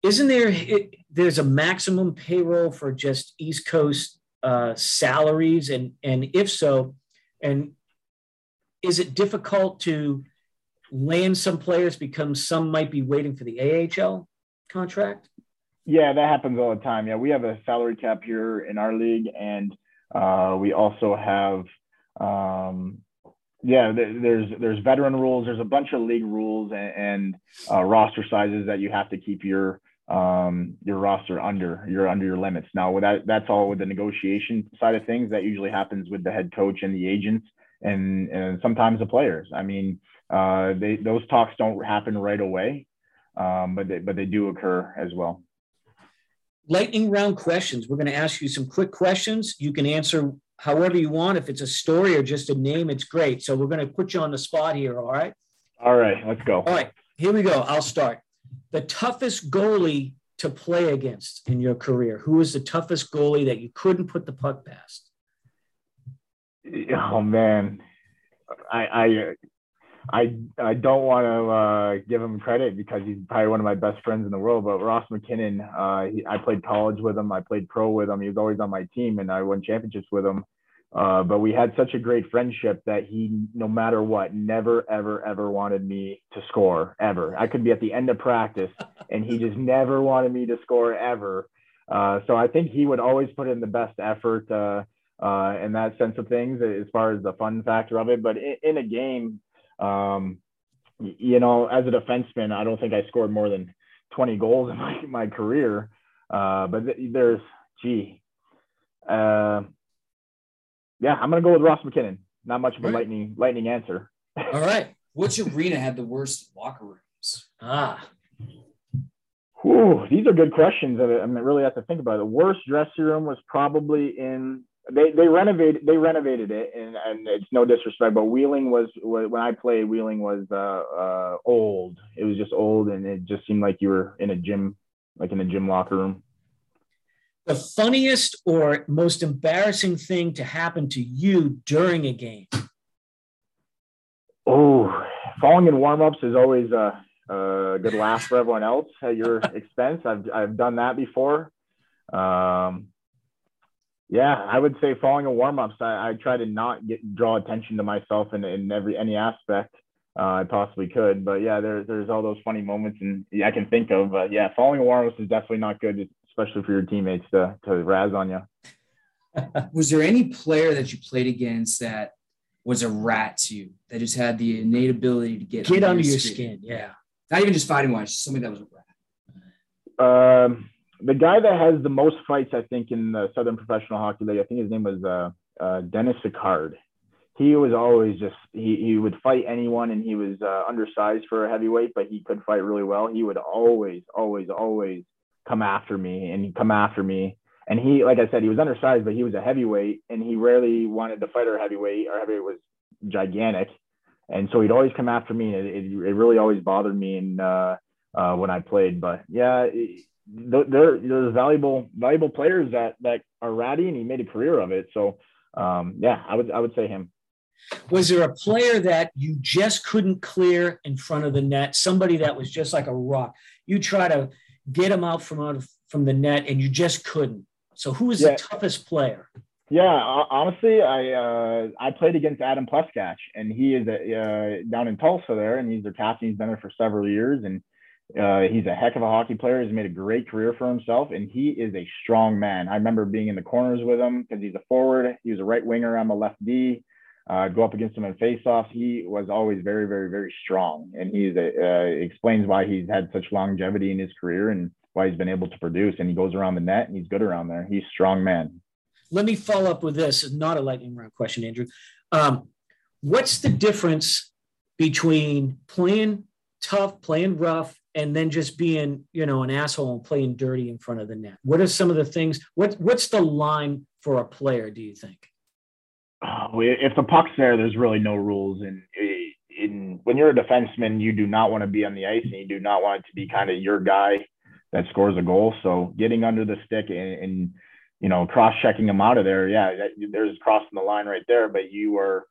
B: Isn't there? It, there's a maximum payroll for just East Coast uh, salaries, and and if so, and is it difficult to land some players because some might be waiting for the AHL contract?
C: Yeah, that happens all the time. Yeah, we have a salary cap here in our league, and uh, we also have, um, yeah, there's there's veteran rules. There's a bunch of league rules and, and uh, roster sizes that you have to keep your um, your roster under. You're under your limits. Now, that that's all with the negotiation side of things. That usually happens with the head coach and the agents, and and sometimes the players. I mean uh, they, those talks don't happen right away, um, but they, but they do occur as well.
B: Lightning round questions. We're going to ask you some quick questions. You can answer however you want. If it's a story or just a name, it's great. So we're going to put you on the spot here. All right.
C: All right. Let's go.
B: All right. Here we go. I'll start. The toughest goalie to play against in your career. Who was the toughest goalie that you couldn't put the puck past? *laughs*
C: Oh man, I, I I I don't want to uh, give him credit because he's probably one of my best friends in the world. But Ross McKinnon, uh, he, I played college with him. I played pro with him. He was always on my team, and I won championships with him. Uh, but we had such a great friendship that he, no matter what, never, ever, ever wanted me to score ever. I could be at the end of practice, *laughs* and he just never wanted me to score ever. Uh, so I think he would always put in the best effort uh, uh, in that sense of things, as far as the fun factor of it. But in, in a game, um, you know, as a defenseman, I don't think I scored more than 20 goals *laughs* in my, my career. Uh, but th- there's, gee, uh, yeah, I'm gonna go with Ross McKinnon. Not much of a right. lightning lightning answer. *laughs*
A: All right, which arena had the worst locker rooms?
B: Ah,
C: Ooh, these are good questions. I mean, really have to think about it. The worst dressing room was probably in they they renovated they renovated it and, and it's no disrespect but wheeling was, was when i played wheeling was uh, uh, old. It was just old and it just seemed like you were in a gym like in a gym locker room.
B: The funniest or most embarrassing thing to happen to you during a game?
C: Oh falling in warm-ups is always a, a good laugh for everyone else at your *laughs* expense. I've, I've done that before. Um, yeah, I would say following a warm ups, I, I, try to not get draw attention to myself in, in every any aspect uh, I possibly could. But yeah, there's there's all those funny moments and yeah, I can think of. But yeah, following a warm ups is definitely not good, especially for your teammates to to razz on you. *laughs*
A: was there any player that you played against that was a rat to you that just had the innate ability to get
B: get under, your, skin. skin? Yeah,
A: not even just fighting wise, somebody that was a rat.
C: Um the guy that has the most fights, I think, in the Southern Professional Hockey League, I think his name was uh, uh, Denis Sicard. He was always just he he would fight anyone, and he was uh, undersized for a heavyweight, but he could fight really well. He would always, always, always come after me, and he'd come after me. And he, like I said, he was undersized, but he was a heavyweight, and he rarely wanted to fight our heavyweight. Our heavyweight was gigantic, and so he'd always come after me. And it, it, it really always bothered me, and uh, uh, when I played. But yeah. It, there there's valuable valuable players that that are ratty, and he made a career of it. So um, yeah, I would I would say him.
B: Was there a player that you just couldn't clear in front of the net? Somebody that was just like a rock. You try to get him out from out of, from the net, and you just couldn't. So who was yeah. the toughest player?
C: Yeah, honestly, I uh, I played against Adam Pleskach, and he is uh, down in Tulsa there, and he's their captain. He's been there for several years, and uh, he's a heck of a hockey player. He's made a great career for himself, and he is a strong man. I remember being in the corners with him because he's a forward. He was a right winger. I'm a left D. Uh, go up against him in faceoffs. He was always very, very, very strong, and he uh, explains why he's had such longevity in his career and why he's been able to produce. And he goes around the net, and he's good around there. He's strong man.
B: Let me follow up with this. It's not a lightning round question, Andrew. Um, what's the difference between playing tough, playing rough, and then just being you know an asshole and playing dirty in front of the net. What are some of the things what what's the line for a player do you think?
C: Uh, if the puck's there there's really no rules and in, in when you're a defenseman you do not want to be on the ice and you do not want it to be kind of your guy that scores a goal. So getting under the stick and, and you know cross checking him out of there yeah there's crossing the line right there but you are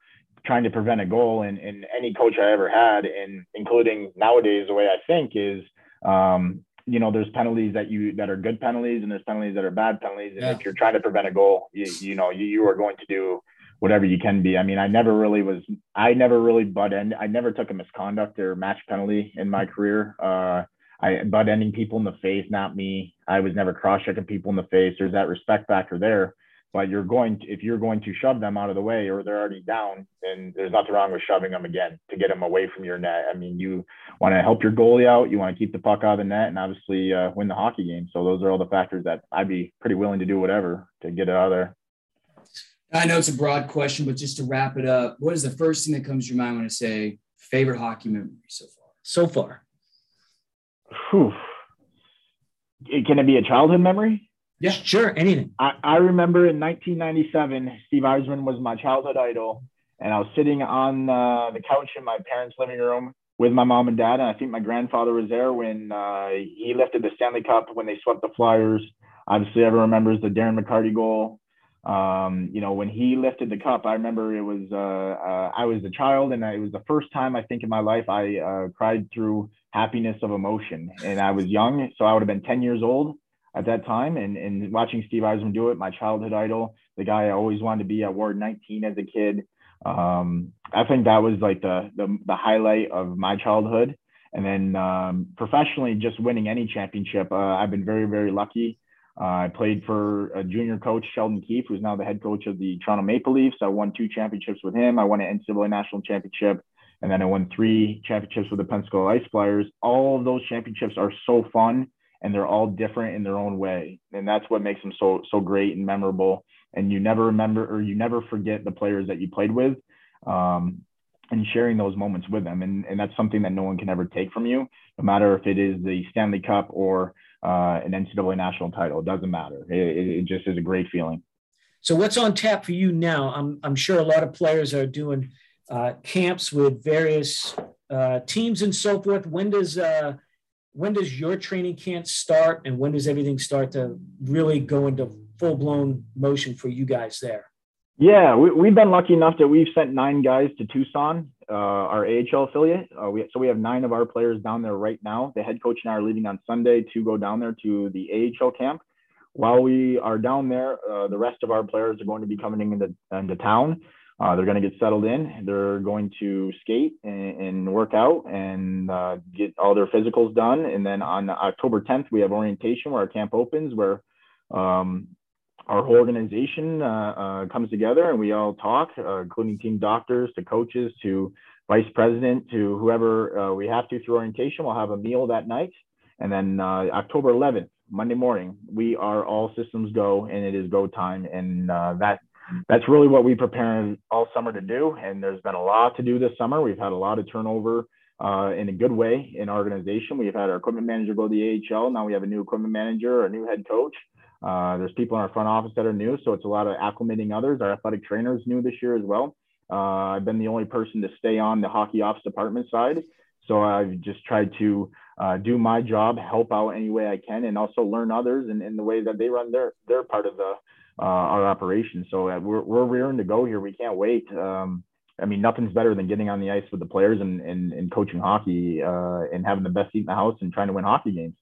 C: trying to prevent a goal. And, and any coach I ever had, and including nowadays, the way I think is, um, you know, there's penalties that you that are good penalties, and there's penalties that are bad penalties. And yeah. if you're trying to prevent a goal, you, you know, you, you are going to do whatever you can be. I mean, I never really was, I never really butt end, I never took a misconduct or match penalty in my career. Uh, I butt ending people in the face, not me. I was never cross checking people in the face. There's that respect factor there but you're going to, if you're going to shove them out of the way or they're already down, then there's nothing wrong with shoving them again to get them away from your net. I mean, you want to help your goalie out, you want to keep the puck out of the net, and obviously uh, win the hockey game. So those are all the factors that I'd be pretty willing to do whatever to get it out of there.
A: I know it's a broad question, but just to wrap it up, what is the first thing that comes to your mind when I say favorite hockey memory so far?
B: So far.
C: Whew. Can it be a childhood memory?
B: Yeah, sure, anything.
C: I, I remember in 1997, Steve Yzerman was my childhood idol, and I was sitting on uh, the couch in my parents' living room with my mom and dad, and I think my grandfather was there when uh, he lifted the Stanley Cup when they swept the Flyers. Obviously, everyone remembers the Darren McCarty goal. Um, you know, when he lifted the cup, I remember it was uh, uh, I was a child, and it was the first time I think in my life I uh, cried through happiness of emotion, and I was young, so I would have been 10 years old at that time. And, and watching Steve Yzerman do it, my childhood idol, the guy I always wanted to be at Ward 19 as a kid. Um, I think that was like the, the, the highlight of my childhood. And then um, professionally, just winning any championship, uh, I've been very, very lucky. Uh, I played for a junior coach, Sheldon Keefe, who's now the head coach of the Toronto Maple Leafs. I won two championships with him. I won an NCAA national championship, and then I won three championships with the Pensacola Ice Flyers. All of those championships are so fun and they're all different in their own way. And that's what makes them so so great and memorable. And you never remember or you never forget the players that you played with um, and sharing those moments with them. And, and that's something that no one can ever take from you no matter if it is the stanley cup or uh, an ncaa national title. It doesn't matter. It, it just is a great feeling.
B: So what's on tap for you now? I'm I'm sure a lot of players are doing uh, camps with various uh, teams and so forth. When does uh, when does your training camp start, and when does everything start to really go into full blown motion for you guys there?
C: Yeah, we, have been lucky enough that we've sent nine guys to Tucson, uh, our AHL affiliate. Uh, we, so we have nine of our players down there right now. The head coach and I are leaving on Sunday to go down there to the AHL camp. While we are down there, uh, the rest of our players are going to be coming into, into town. Uh, they're going to get settled in. They're going to skate and, and work out and uh, get all their physicals done. And then on October 10th, we have orientation where our camp opens, where um, our whole organization uh, uh, comes together and we all talk, uh, including team doctors to coaches to vice president to whoever uh, we have to through orientation. We'll have a meal that night. And then October 11th, Monday morning, we are all systems go and it is go time. And that that's really what we prepare all summer to do. And there's been a lot to do this summer. We've had a lot of turnover in a good way in our organization. We've had our equipment manager go to the AHL. Now we have a new equipment manager, a new head coach. Uh, there's people in our front office that are new, so it's a lot of acclimating others. Our athletic trainers new this year as well. Uh, I've been the only person to stay on the hockey ops department side, so I've just tried to uh, do my job, help out any way I can, and also learn others in, in the way that they run their their part of the uh, our operation. So uh, we're we're rearing to go here. We can't wait. Um, I mean, nothing's better than getting on the ice with the players and and, and coaching hockey uh, and having the best seat in the house and trying to win hockey games.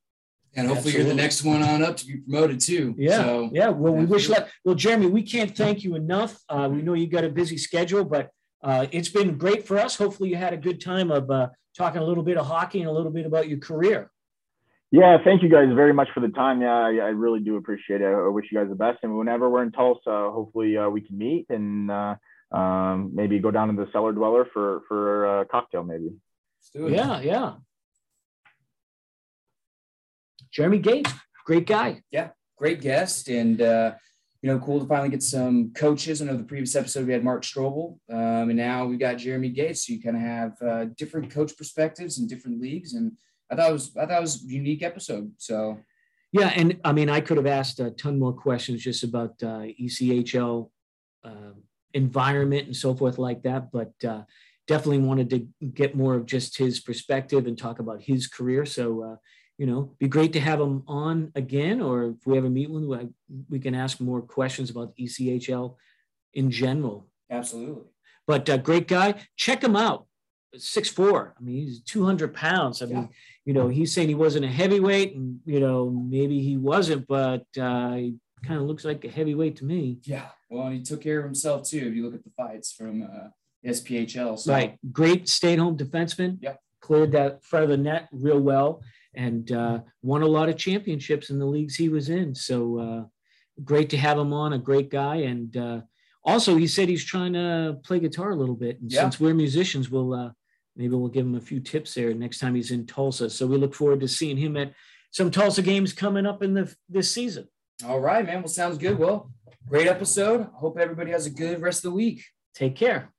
A: And hopefully Absolutely. you're the next one on up to be promoted too.
B: Yeah. So, yeah. Well, we wish luck. Well, Jeremy, we can't thank you enough. Uh, we know you got a busy schedule, but uh, it's been great for us. Hopefully you had a good time of uh, talking a little bit of hockey and a little bit about your career.
C: Yeah, thank you guys very much for the time. Yeah, I, I really do appreciate it. I wish you guys the best. And whenever we're in Tulsa, hopefully uh, we can meet and uh, um, maybe go down to the cellar dweller for for a cocktail, maybe.
B: Yeah, yeah. Jeremy Gates, great guy.
A: Yeah, great guest. And, uh, you know, cool to finally get some coaches. I know the previous episode we had Mark Strobel, um, and now we've got Jeremy Gates. So you kind of have uh, different coach perspectives in different leagues, and I thought it was I thought it was a unique episode. So
B: yeah, and I mean I could have asked a ton more questions just about uh, ECHL uh, environment and so forth like that, but uh, definitely wanted to get more of just his perspective and talk about his career. So uh, you know, be great to have him on again, or if we ever meet one, we can ask more questions about ECHL in general.
A: Absolutely.
B: But uh, great guy. Check him out. Six four. I mean, he's 200 pounds. I mean, you know, he's saying he wasn't a heavyweight, and you know, maybe he wasn't, but uh, he kind of looks like a heavyweight to me.
A: Yeah. Well, and he took care of himself too. If you look at the fights from uh, SPHL. So.
B: Right. Great stay-at-home defenseman.
A: Yeah.
B: Cleared that front of the net real well and uh, won a lot of championships in the leagues he was in. So uh, great to have him on, a great guy. And uh, also, he said he's trying to play guitar a little bit. And yeah. since we're musicians, we'll uh, maybe we'll give him a few tips there next time he's in Tulsa. So we look forward to seeing him at some Tulsa games coming up in the this season.
A: All right, man. Well, sounds good. Well, great episode. Hope everybody has a good rest of the week.
B: Take care.